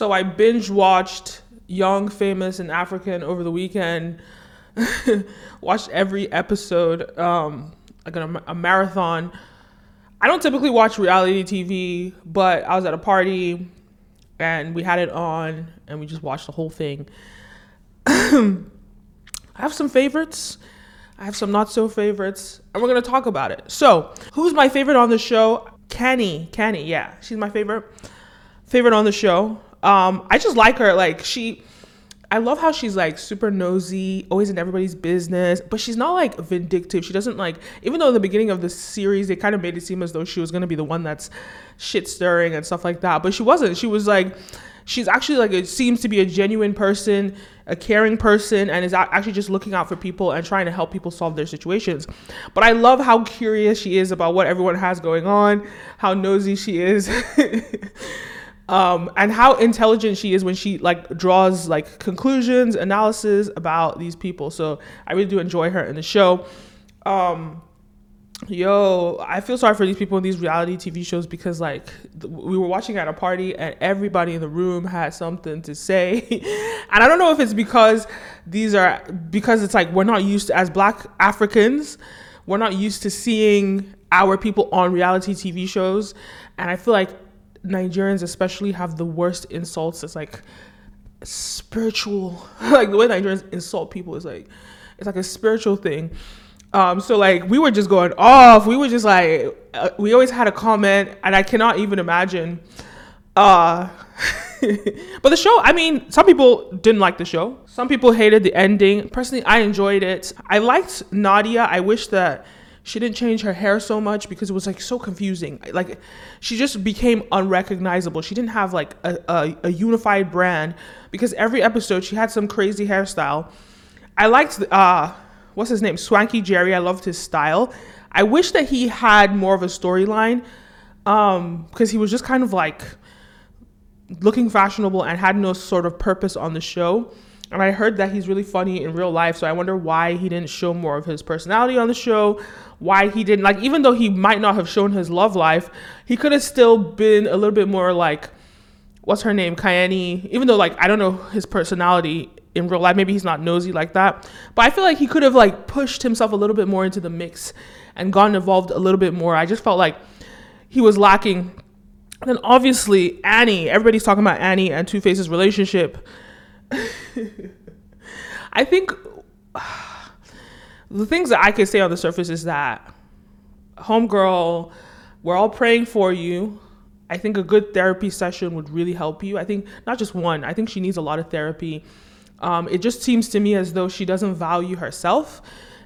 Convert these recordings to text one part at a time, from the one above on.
So I binge watched Young, Famous, and African over the weekend. watched every episode, um, like a, a marathon. I don't typically watch reality TV, but I was at a party and we had it on and we just watched the whole thing. I have some favorites. I have some not so favorites, and we're gonna talk about it. So, who's my favorite on the show? Kenny. Kenny, yeah, she's my favorite. Favorite on the show. Um, I just like her. Like she, I love how she's like super nosy, always in everybody's business, but she's not like vindictive. She doesn't like, even though in the beginning of the series they kind of made it seem as though she was gonna be the one that's shit stirring and stuff like that, but she wasn't. She was like, she's actually like it seems to be a genuine person, a caring person, and is actually just looking out for people and trying to help people solve their situations. But I love how curious she is about what everyone has going on, how nosy she is. um, and how intelligent she is when she like draws like conclusions, analysis about these people. So I really do enjoy her in the show. Um, yo, I feel sorry for these people in these reality TV shows because like th- we were watching at a party and everybody in the room had something to say, and I don't know if it's because these are because it's like we're not used to as Black Africans, we're not used to seeing our people on reality TV shows, and I feel like Nigerians especially have the worst insults. It's like spiritual, like the way Nigerians insult people is like it's like a spiritual thing. Um, so like we were just going off. We were just like uh, we always had a comment, and I cannot even imagine. Uh, but the show, I mean, some people didn't like the show. Some people hated the ending. Personally, I enjoyed it. I liked Nadia. I wish that she didn't change her hair so much because it was like so confusing. Like she just became unrecognizable. She didn't have like a, a, a unified brand because every episode she had some crazy hairstyle. I liked uh what's his name? Swanky Jerry. I loved his style. I wish that he had more of a storyline um because he was just kind of like looking fashionable and had no sort of purpose on the show. And I heard that he's really funny in real life, so I wonder why he didn't show more of his personality on the show. Why he didn't like, even though he might not have shown his love life, he could have still been a little bit more like, what's her name, Khanyi. Even though like I don't know his personality in real life, maybe he's not nosy like that, but I feel like he could have like pushed himself a little bit more into the mix and gotten involved a little bit more. I just felt like he was lacking. Then obviously Annie, everybody's talking about Annie and Tuface's relationship. I think the things that I could say on the surface is that, homegirl, we're all praying for you. I think a good therapy session would really help you. I think not just one, I think she needs a lot of therapy. Um, it just seems to me as though she doesn't value herself.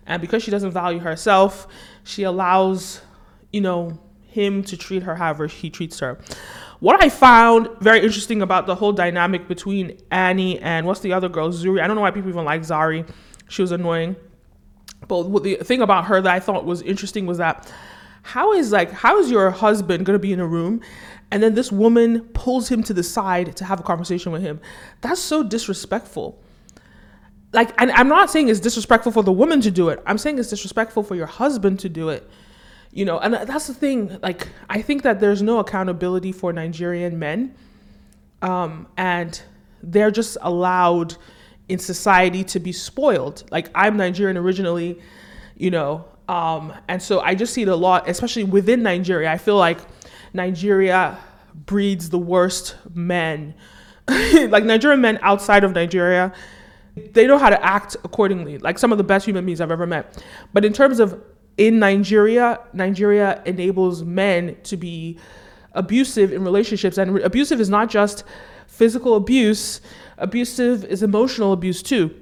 And because she doesn't value herself, she allows, you know, him to treat her however he treats her. What I found very interesting about the whole dynamic between Annie and what's the other girl, Zari. I don't know why people even like Zari. She was annoying. But the thing about her that I thought was interesting was that how is like how is your husband gonna be in a room and then this woman pulls him to the side to have a conversation with him? That's so disrespectful. Like, and I'm not saying it's disrespectful for the woman to do it. I'm saying it's disrespectful for your husband to do it you know and that's the thing like i think that there's no accountability for nigerian men um, and they're just allowed in society to be spoiled. Like i'm nigerian originally you know um, and so i just see it a lot especially within nigeria. I feel like nigeria breeds the worst men. Like nigerian men outside of nigeria they know how to act accordingly. Like some of the best human beings i've ever met. But in terms of in Nigeria, Nigeria enables men to be abusive in relationships. And abusive is not just physical abuse, abusive is emotional abuse too.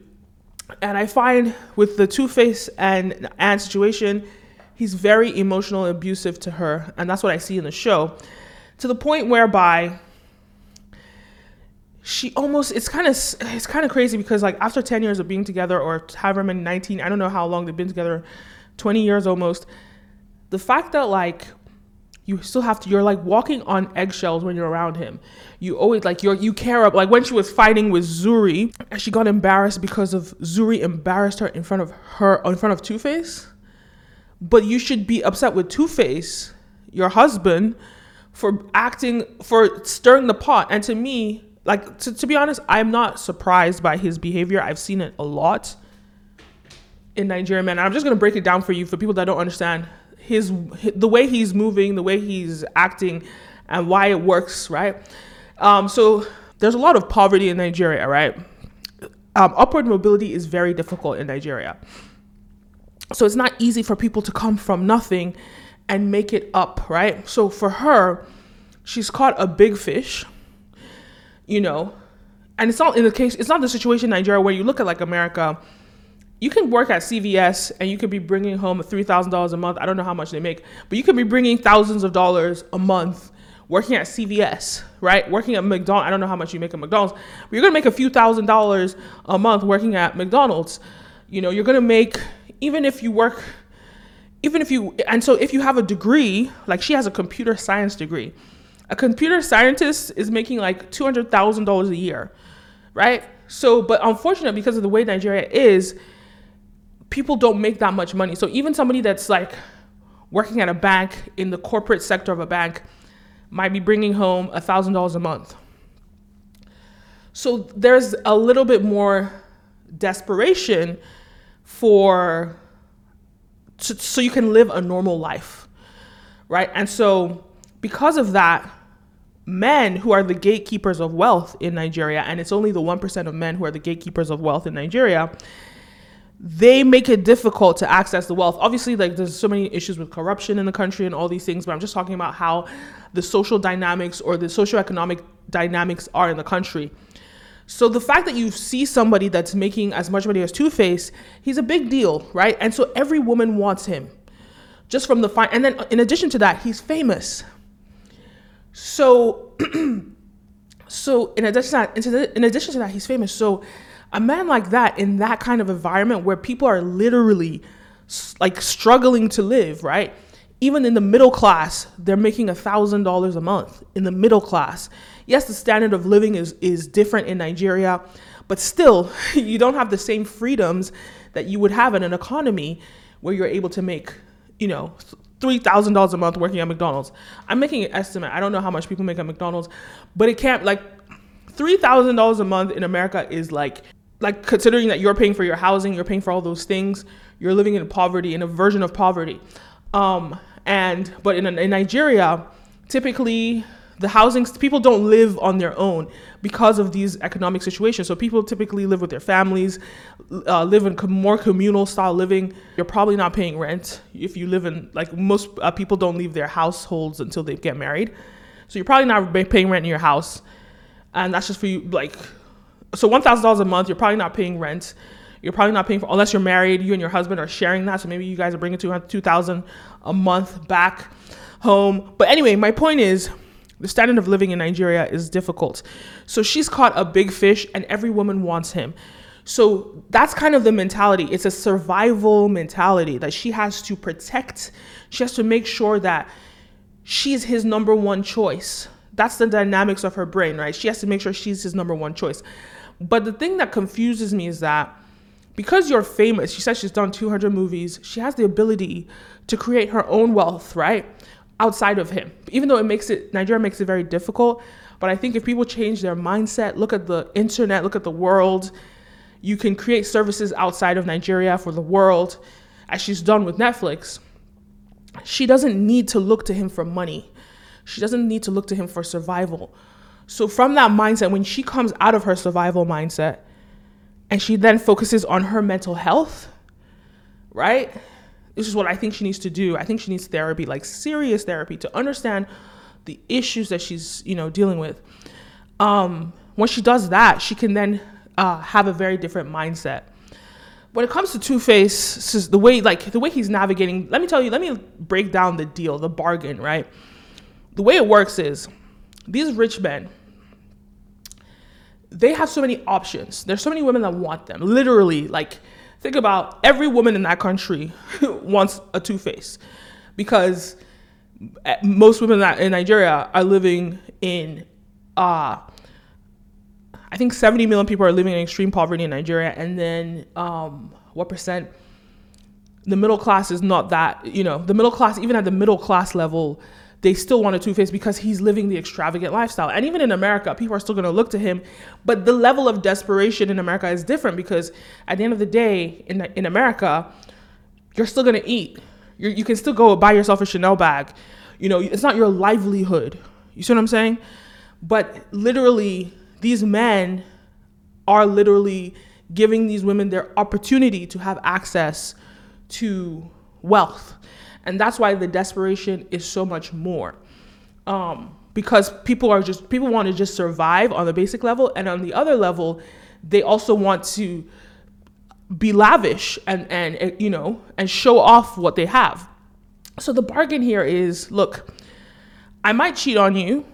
And I find with the Tuface and Anne situation, he's very emotional and abusive to her. And that's what I see in the show. To the point whereby she almost it's kind of it's kind of crazy because like after 10 years of being together or however many 19 i don't know how long they've been together 20 years almost. The fact that like you still have to you're like walking on eggshells when you're around him. You always like you're you care up like when she was fighting with Zari and she got embarrassed because of Zari embarrassed her in front of her in front of Tuface. But you should be upset with Tuface, your husband, for acting for stirring the pot. And to me, like to, to be honest, I'm not surprised by his behavior. I've seen it a lot in Nigeria, man. I'm just gonna break it down for you for people that don't understand his, his the way he's moving, the way he's acting, and why it works, right? Um, so there's a lot of poverty in Nigeria, right? Um, upward mobility is very difficult in Nigeria. So it's not easy for people to come from nothing and make it up, right? So for her, she's caught a big fish, you know, and it's not in the case, it's not the situation in Nigeria where you look at like America, you can work at CVS and you could be bringing home $3,000 a month. I don't know how much they make, but you could be bringing thousands of dollars a month working at CVS, right? Working at McDonald's. I don't know how much you make at McDonald's, but you're gonna make a few thousand dollars a month working at McDonald's. You know, you're gonna make, even if you work, even if you, and so if you have a degree, like she has a computer science degree, a computer scientist is making like $200,000 a year, right? So, but unfortunately, because of the way Nigeria is, people don't make that much money. So even somebody that's like working at a bank in the corporate sector of a bank might be bringing home $1,000 a month. So there's a little bit more desperation for so you can live a normal life, right? And so because of that, men who are the gatekeepers of wealth in Nigeria, and it's only the 1% of men who are the gatekeepers of wealth in Nigeria, they make it difficult to access the wealth. Obviously, like there's so many issues with corruption in the country and all these things, but I'm just talking about how the social dynamics or the socioeconomic dynamics are in the country. So the fact that you see somebody that's making as much money as Tuface, he's a big deal, right? And so every woman wants him, just from the fine. And then in addition to that, he's famous. So, so in addition to that, in addition to that, he's famous. So a man like that in that kind of environment where people are literally like struggling to live, right? Even in the middle class, they're making a thousand dollars a month in the middle class. Yes, the standard of living is is different in Nigeria, but still, you don't have the same freedoms that you would have in an economy where you're able to make, you know, three thousand dollars a month working at McDonald's. I'm making an estimate. I don't know how much people make at McDonald's, but it can't like three thousand dollars a month in America is like like considering that you're paying for your housing, you're paying for all those things, you're living in poverty, in a version of poverty. Um, and but in, in Nigeria, typically the housing people don't live on their own because of these economic situations. So people typically live with their families, uh, live in more communal style living. You're probably not paying rent if you live in like most uh, people don't leave their households until they get married. So you're probably not paying rent in your house, and that's just for you like so one thousand dollars a month, you're probably not paying rent. You're probably not paying for unless you're married. You and your husband are sharing that, so maybe you guys are bringing two thousand a month back home. But anyway, my point is, the standard of living in Nigeria is difficult. So she's caught a big fish, and every woman wants him. So that's kind of the mentality. It's a survival mentality that she has to protect. She has to make sure that she's his number one choice. That's the dynamics of her brain, right? She has to make sure she's his number one choice. But the thing that confuses me is that because you're famous, she says she's done 200 movies, she has the ability to create her own wealth, right? Outside of him. Even though it makes it, Nigeria makes it very difficult. But I think if people change their mindset, look at the internet, look at the world, you can create services outside of Nigeria for the world, as she's done with Netflix. She doesn't need to look to him for money. She doesn't need to look to him for survival. So, from that mindset, when she comes out of her survival mindset and she then focuses on her mental health, right? This is what I think she needs to do. I think she needs therapy, like serious therapy, to understand the issues that she's, you know, dealing with. Um, when she does that, she can then uh, have a very different mindset. When it comes to Tuface, the way like the way he's navigating, let me tell you, let me break down the deal, the bargain, right? The way it works is these rich men, they have so many options. There's so many women that want them. Literally, like think about every woman in that country wants a Tuface because most women in Nigeria are living in uh I think 70 million people are living in extreme poverty in Nigeria and then um what percent the middle class is not that, you know, the middle class even at the middle class level they still want a Tuface because he's living the extravagant lifestyle. And even in America, people are still going to look to him. But the level of desperation in America is different because at the end of the day, in, in America, you're still going to eat. You're, you can still go buy yourself a Chanel bag. You know, it's not your livelihood. You see what I'm saying? But literally, these men are literally giving these women their opportunity to have access to wealth and that's why the desperation is so much more. Um, because people are just people want to just survive on the basic level. And on the other level they also want to be lavish and and you know and show off what they have. So the bargain here is look i might cheat on you.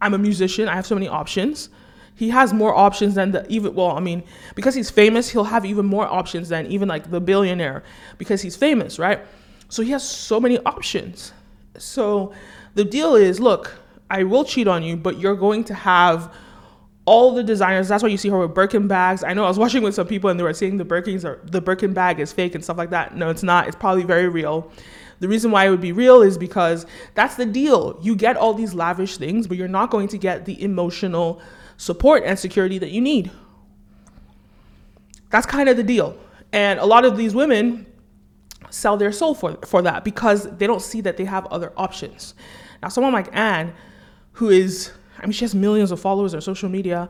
I'm a musician. I have so many options. He has more options than the even well i mean because he's famous he'll have even more options than even like the billionaire because he's famous right so he has so many options. So the deal is look, I will cheat on you, but you're going to have all the designers. That's why you see her with Birkin bags. I know I was watching with some people and they were saying the Birkins or the Birkin bag is fake and stuff like that. No, it's not. It's probably very real. The reason why it would be real is because that's the deal. You get all these lavish things, but you're not going to get the emotional support and security that you need. That's kind of the deal. And a lot of these women, sell their soul for, for that because they don't see that they have other options. Now, someone like Anne, who is, I mean, she has millions of followers on social media,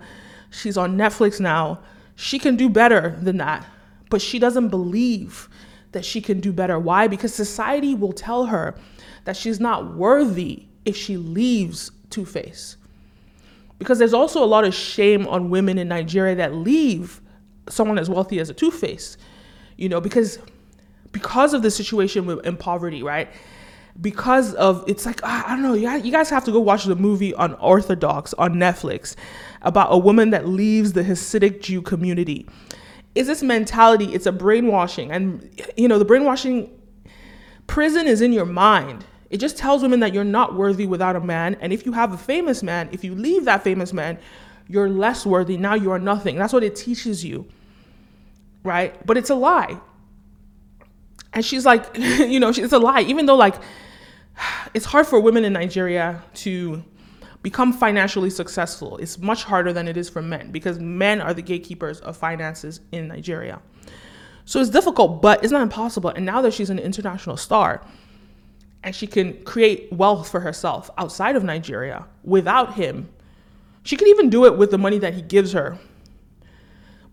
she's on Netflix now, she can do better than that, but she doesn't believe that she can do better. Why? Because society will tell her that she's not worthy if she leaves Tuface. Because there's also a lot of shame on women in Nigeria that leave someone as wealthy as a Tuface. You know, because because of the situation with, in poverty, right? Because of it's like I don't know, you guys have to go watch the movie Unorthodox on Netflix about a woman that leaves the Hasidic Jew community. Is this mentality? It's a brainwashing, and you know the brainwashing. Prison is in your mind. It just tells women that you're not worthy without a man, and if you have a famous man, if you leave that famous man, you're less worthy. Now you are nothing. That's what it teaches you, right? But it's a lie and she's like, you know, it's a lie. Even though like it's hard for women in Nigeria to become financially successful. It's much harder than it is for men because men are the gatekeepers of finances in Nigeria. So it's difficult, but it's not impossible. And now that she's an international star and she can create wealth for herself outside of Nigeria without him, she can even do it with the money that he gives her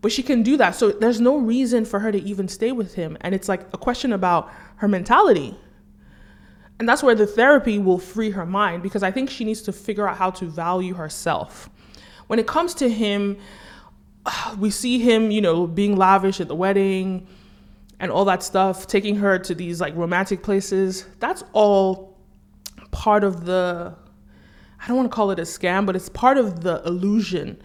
but she can do that. So there's no reason for her to even stay with him. And it's like a question about her mentality. And that's where the therapy will free her mind because I think she needs to figure out how to value herself. When it comes to him, we see him, you know, being lavish at the wedding and all that stuff, taking her to these like romantic places. That's all part of the I don't want to call it a scam, but it's part of the illusion.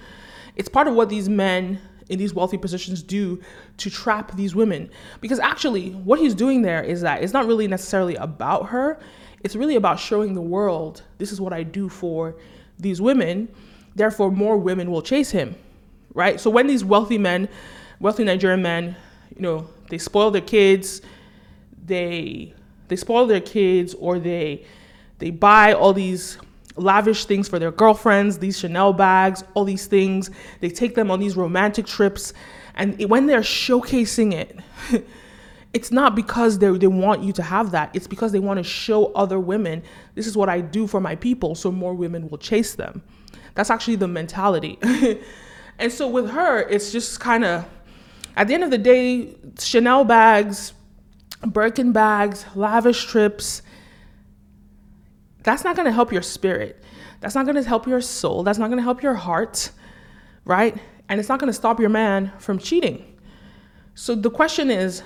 It's part of what these men in these wealthy positions do to trap these women. Because actually, what he's doing there is that it's not really necessarily about her, it's really about showing the world this is what I do for these women. Therefore, more women will chase him, right? So when these wealthy men, wealthy Nigerian men, you know, they spoil their kids, they they spoil their kids or they they buy all these lavish things for their girlfriends, these Chanel bags, all these things. They take them on these romantic trips. And when they're showcasing it, it's not because they, they want you to have that. It's because they want to show other women, this is what I do for my people, so more women will chase them. That's actually the mentality. and so with her, it's just kind of, at the end of the day, Chanel bags, Birkin bags, lavish trips, that's not going to help your spirit. That's not going to help your soul. That's not going to help your heart, right? And it's not going to stop your man from cheating. So the question is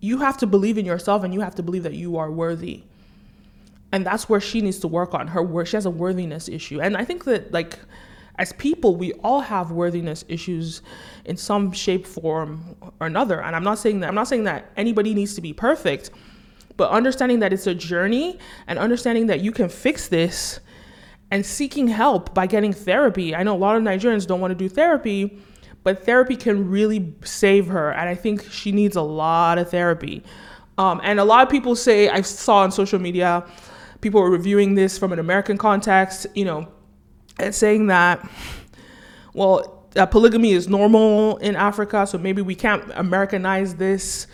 you have to believe in yourself and you have to believe that you are worthy. And that's where she needs to work on her work. She has a worthiness issue. And I think that, like, as people, we all have worthiness issues in some shape, form, or another. And I'm not saying that I'm not saying that anybody needs to be perfect, but understanding that it's a journey and understanding that you can fix this and seeking help by getting therapy. I know a lot of Nigerians don't want to do therapy, but therapy can really save her. And I think she needs a lot of therapy. Um, and a lot of people say, I saw on social media, people were reviewing this from an American context, you know, and saying that, well, polygamy is normal in Africa, so maybe we can't Americanize this.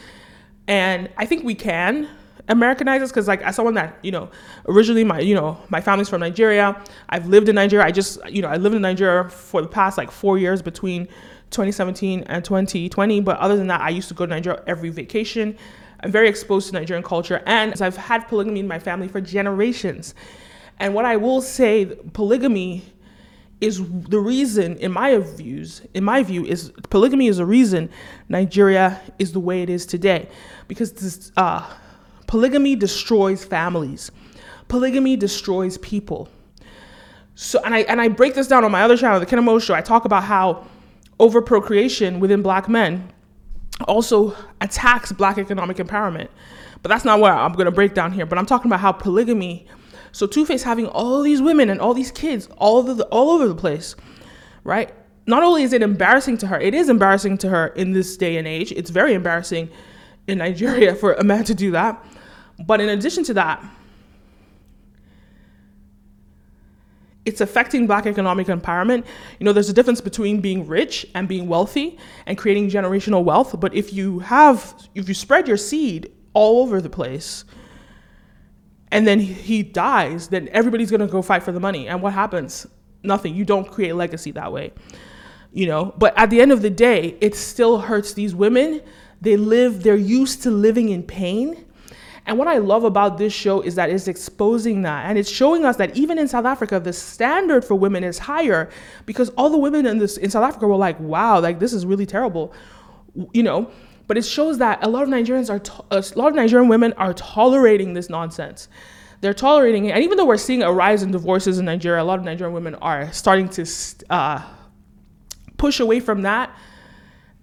And I think we can Americanize this because, like, as someone that you know, originally my you know my family's from Nigeria. I've lived in Nigeria. I just you know I lived in Nigeria for the past like four years between 2017 and 2020. But other than that, I used to go to Nigeria every vacation. I'm very exposed to Nigerian culture, and I've had polygamy in my family for generations. And what I will say, polygamy is the reason, in my views, in my view, is polygamy is a reason Nigeria is the way it is today, because this, uh, polygamy destroys families, polygamy destroys people. So, and I and I break this down on my other channel, the Kenim O Show. I talk about how over procreation within Black men also attacks Black economic empowerment, but that's not what I'm going to break down here. But I'm talking about how polygamy so Tuface having all these women and all these kids all the all over the place, right? Not only is it embarrassing to her, it is embarrassing to her in this day and age. It's very embarrassing in Nigeria for a man to do that. But in addition to that, it's affecting black economic empowerment. You know, there's a difference between being rich and being wealthy and creating generational wealth. But if you have, if you spread your seed all over the place, and then he dies, then everybody's gonna go fight for the money. And what happens? Nothing. You don't create legacy that way. You know, but at the end of the day, it still hurts these women. They live, they're used to living in pain. And what I love about this show is that it's exposing that and it's showing us that even in South Africa, the standard for women is higher because all the women in this in South Africa were like, wow, like this is really terrible. You know, but it shows that a lot of Nigerians are, to- a lot of Nigerian women are tolerating this nonsense. They're tolerating it. And even though we're seeing a rise in divorces in Nigeria, a lot of Nigerian women are starting to uh, push away from that,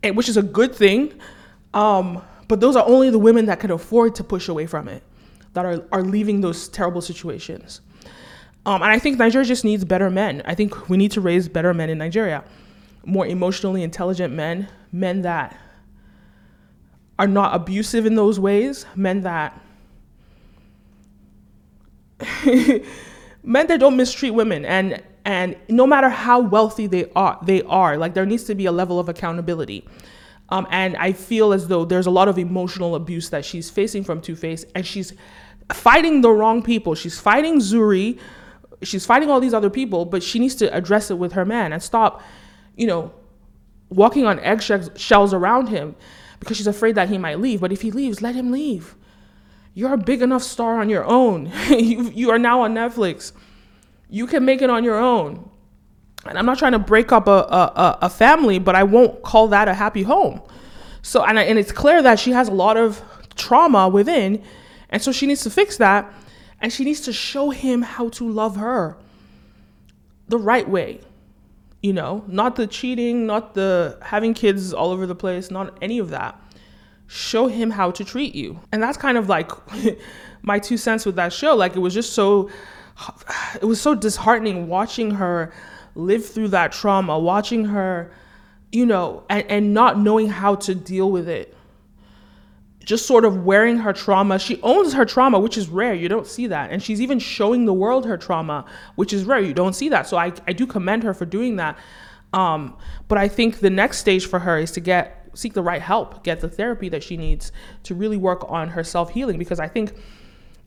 which is a good thing. Um, but those are only the women that can afford to push away from it, that are, are leaving those terrible situations. Um, and I think Nigeria just needs better men. I think we need to raise better men in Nigeria, more emotionally intelligent men, men that are not abusive in those ways, men that men that don't mistreat women and and no matter how wealthy they are they are like there needs to be a level of accountability um, and i feel as though there's a lot of emotional abuse that she's facing from tuface and she's fighting the wrong people she's fighting zari she's fighting all these other people but she needs to address it with her man and stop you know walking on eggshells around him because she's afraid that he might leave. But if he leaves, let him leave. You're a big enough star on your own. you, you are now on Netflix. You can make it on your own. And I'm not trying to break up a, a, a family, but I won't call that a happy home. So, and, I, and it's clear that she has a lot of trauma within. And so she needs to fix that. And she needs to show him how to love her the right way you know, not the cheating, not the having kids all over the place, not any of that. Show him how to treat you. And that's kind of like my two cents with that show. Like it was just so it was so disheartening watching her live through that trauma, watching her, you know, and, and not knowing how to deal with it just sort of wearing her trauma. She owns her trauma, which is rare. You don't see that. And she's even showing the world her trauma, which is rare. You don't see that. So I, I do commend her for doing that. Um, but I think the next stage for her is to get seek the right help, get the therapy that she needs to really work on her self healing because I think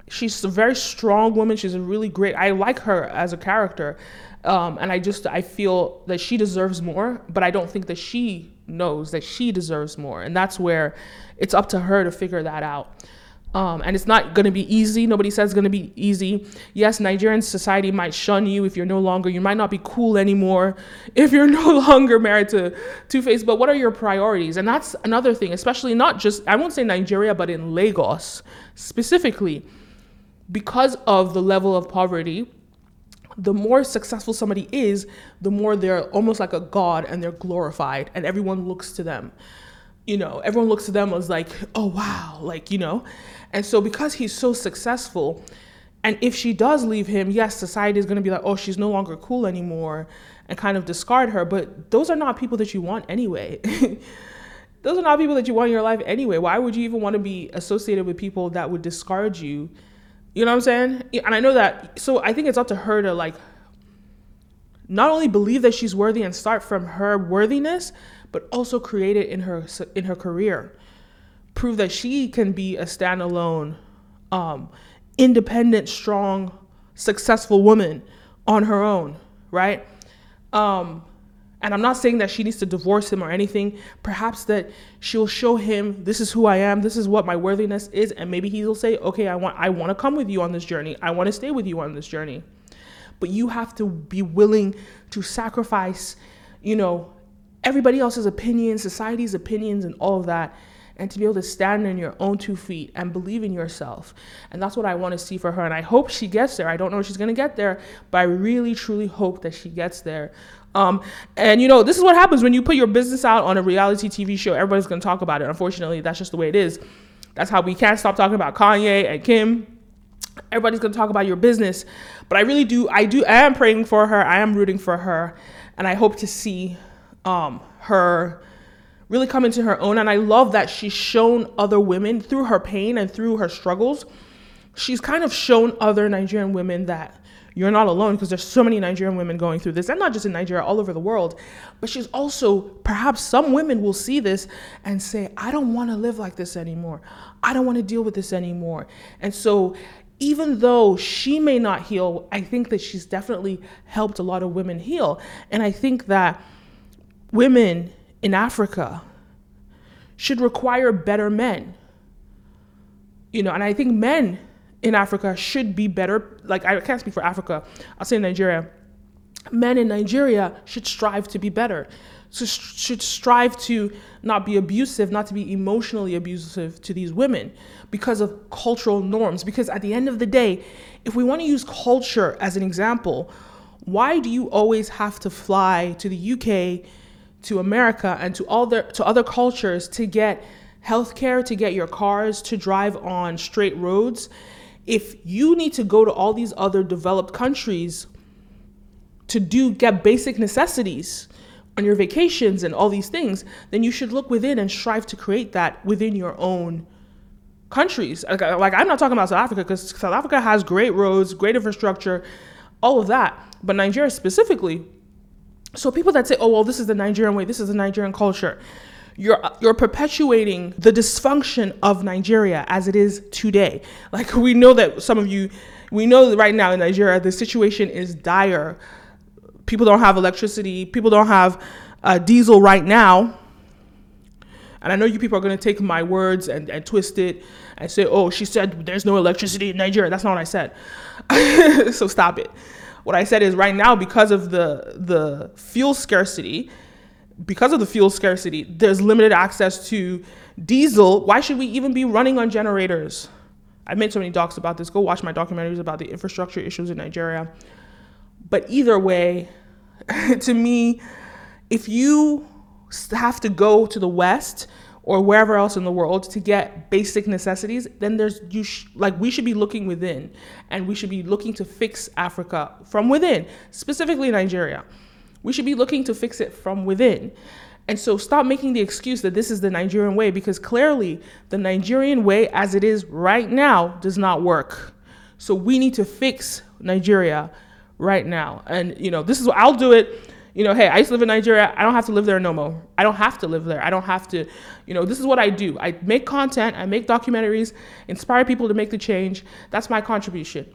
she's a very strong woman. She's a really great. I like her as a character, um, and I just I feel that she deserves more. But I don't think that she knows that she deserves more, and that's where it's up to her to figure that out. Um, and it's not going to be easy. Nobody says it's going to be easy. Yes, Nigerian society might shun you if you're no longer, you might not be cool anymore if you're no longer married to Tuface. But what are your priorities? And that's another thing, especially not just, I won't say Nigeria, but in Lagos specifically, because of the level of poverty. The more successful somebody is, the more they're almost like a god and they're glorified, and everyone looks to them you know, everyone looks to them as like, oh wow, like, you know. And so because he's so successful, and if she does leave him, yes, society is gonna be like, oh, she's no longer cool anymore and kind of discard her. But those are not people that you want anyway. those are not people that you want in your life anyway. Why would you even want to be associated with people that would discard you You know what I'm saying? And I know that. So I think it's up to her to like not only believe that she's worthy and start from her worthiness, but also create it in her in her career. Prove that she can be a standalone, um, independent, strong, successful woman on her own, right? Um, and I'm not saying that she needs to divorce him or anything. Perhaps that she'll show him this is who I am, this is what my worthiness is, and maybe he'll say, "Okay, I want I want to come with you on this journey. I want to stay with you on this journey." But you have to be willing to sacrifice, you know, everybody else's opinions, society's opinions and all of that and to be able to stand on your own two feet and believe in yourself. And that's what I want to see for her. And I hope she gets there. I don't know if she's going to get there, but I really, truly hope that she gets there. Um, and you know, this is what happens when you put your business out on a reality TV show. Everybody's going to talk about it. Unfortunately, that's just the way it is. That's how we can't stop talking about Kanye and Kim. Everybody's going to talk about your business. But I really do, I do, I am praying for her. I am rooting for her. And I hope to see um, her really come into her own. And I love that she's shown other women through her pain and through her struggles. She's kind of shown other Nigerian women that you're not alone because there's so many Nigerian women going through this, and not just in Nigeria, all over the world. But she's also, perhaps some women will see this and say, I don't want to live like this anymore. I don't want to deal with this anymore. And so, even though she may not heal, I think that she's definitely helped a lot of women heal. And I think that women in Africa should require better men. You know, and I think men in Africa should be better. Like, I can't speak for Africa, I'll say Nigeria. Men in Nigeria should strive to be better, so should strive to not be abusive, not to be emotionally abusive to these women because of cultural norms. Because at the end of the day, if we want to use culture as an example, why do you always have to fly to the UK, to America, and to all the, to other cultures to get healthcare, to get your cars to drive on straight roads? If you need to go to all these other developed countries to do get basic necessities on your vacations and all these things, then you should look within and strive to create that within your own countries. Like, like I'm not talking about South Africa because South Africa has great roads, great infrastructure, all of that. But Nigeria specifically, so people that say, oh, well, this is the Nigerian way, this is the Nigerian culture, you're you're perpetuating the dysfunction of Nigeria as it is today. Like we know that some of you we know that right now in Nigeria the situation is dire. People don't have electricity, people don't have uh, diesel right now. And I know you people are going to take my words and, and twist it and say, oh, she said there's no electricity in Nigeria. That's not what I said. so stop it. What I said is right now, because of the, the fuel scarcity, because of the fuel scarcity, there's limited access to diesel. Why should we even be running on generators? I've made so many docs about this. Go watch my documentaries about the infrastructure issues in Nigeria. But either way, to me, if you have to go to the West or wherever else in the world to get basic necessities, then there's you sh- like we should be looking within, and we should be looking to fix Africa from within, specifically Nigeria. We should be looking to fix it from within. And so stop making the excuse that this is the Nigerian way because clearly the Nigerian way as it is right now does not work. So we need to fix Nigeria right now. And you know, this is what I'll do it. You know, hey, I used to live in Nigeria. I don't have to live there no more. I don't have to live there. I don't have to, you know, this is what I do. I make content, I make documentaries, inspire people to make the change. That's my contribution.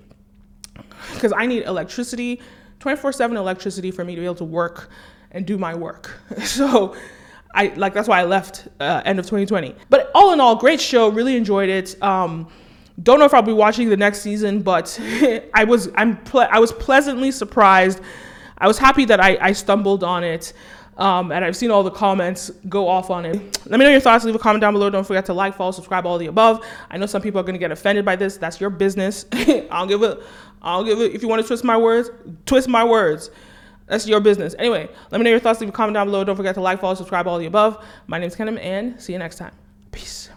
Because I need electricity, 24 7 electricity for me to be able to work and do my work. So, I like that's why I left uh, end of 2020. But all in all, great show. Really enjoyed it. Um, don't know if I'll be watching the next season, but I was I'm ple- I was pleasantly surprised. I was happy that I, I stumbled on it. Um, and I've seen all the comments go off on it. Let me know your thoughts. Leave a comment down below. Don't forget to like, follow, subscribe, all the above. I know some people are going to get offended by this. That's your business. I'll give it. I'll give it. If you want to twist my words, twist my words. That's your business. Anyway, let me know your thoughts. Leave a comment down below. Don't forget to like, follow, subscribe, all the above. My name is Kenim, and see you next time. Peace.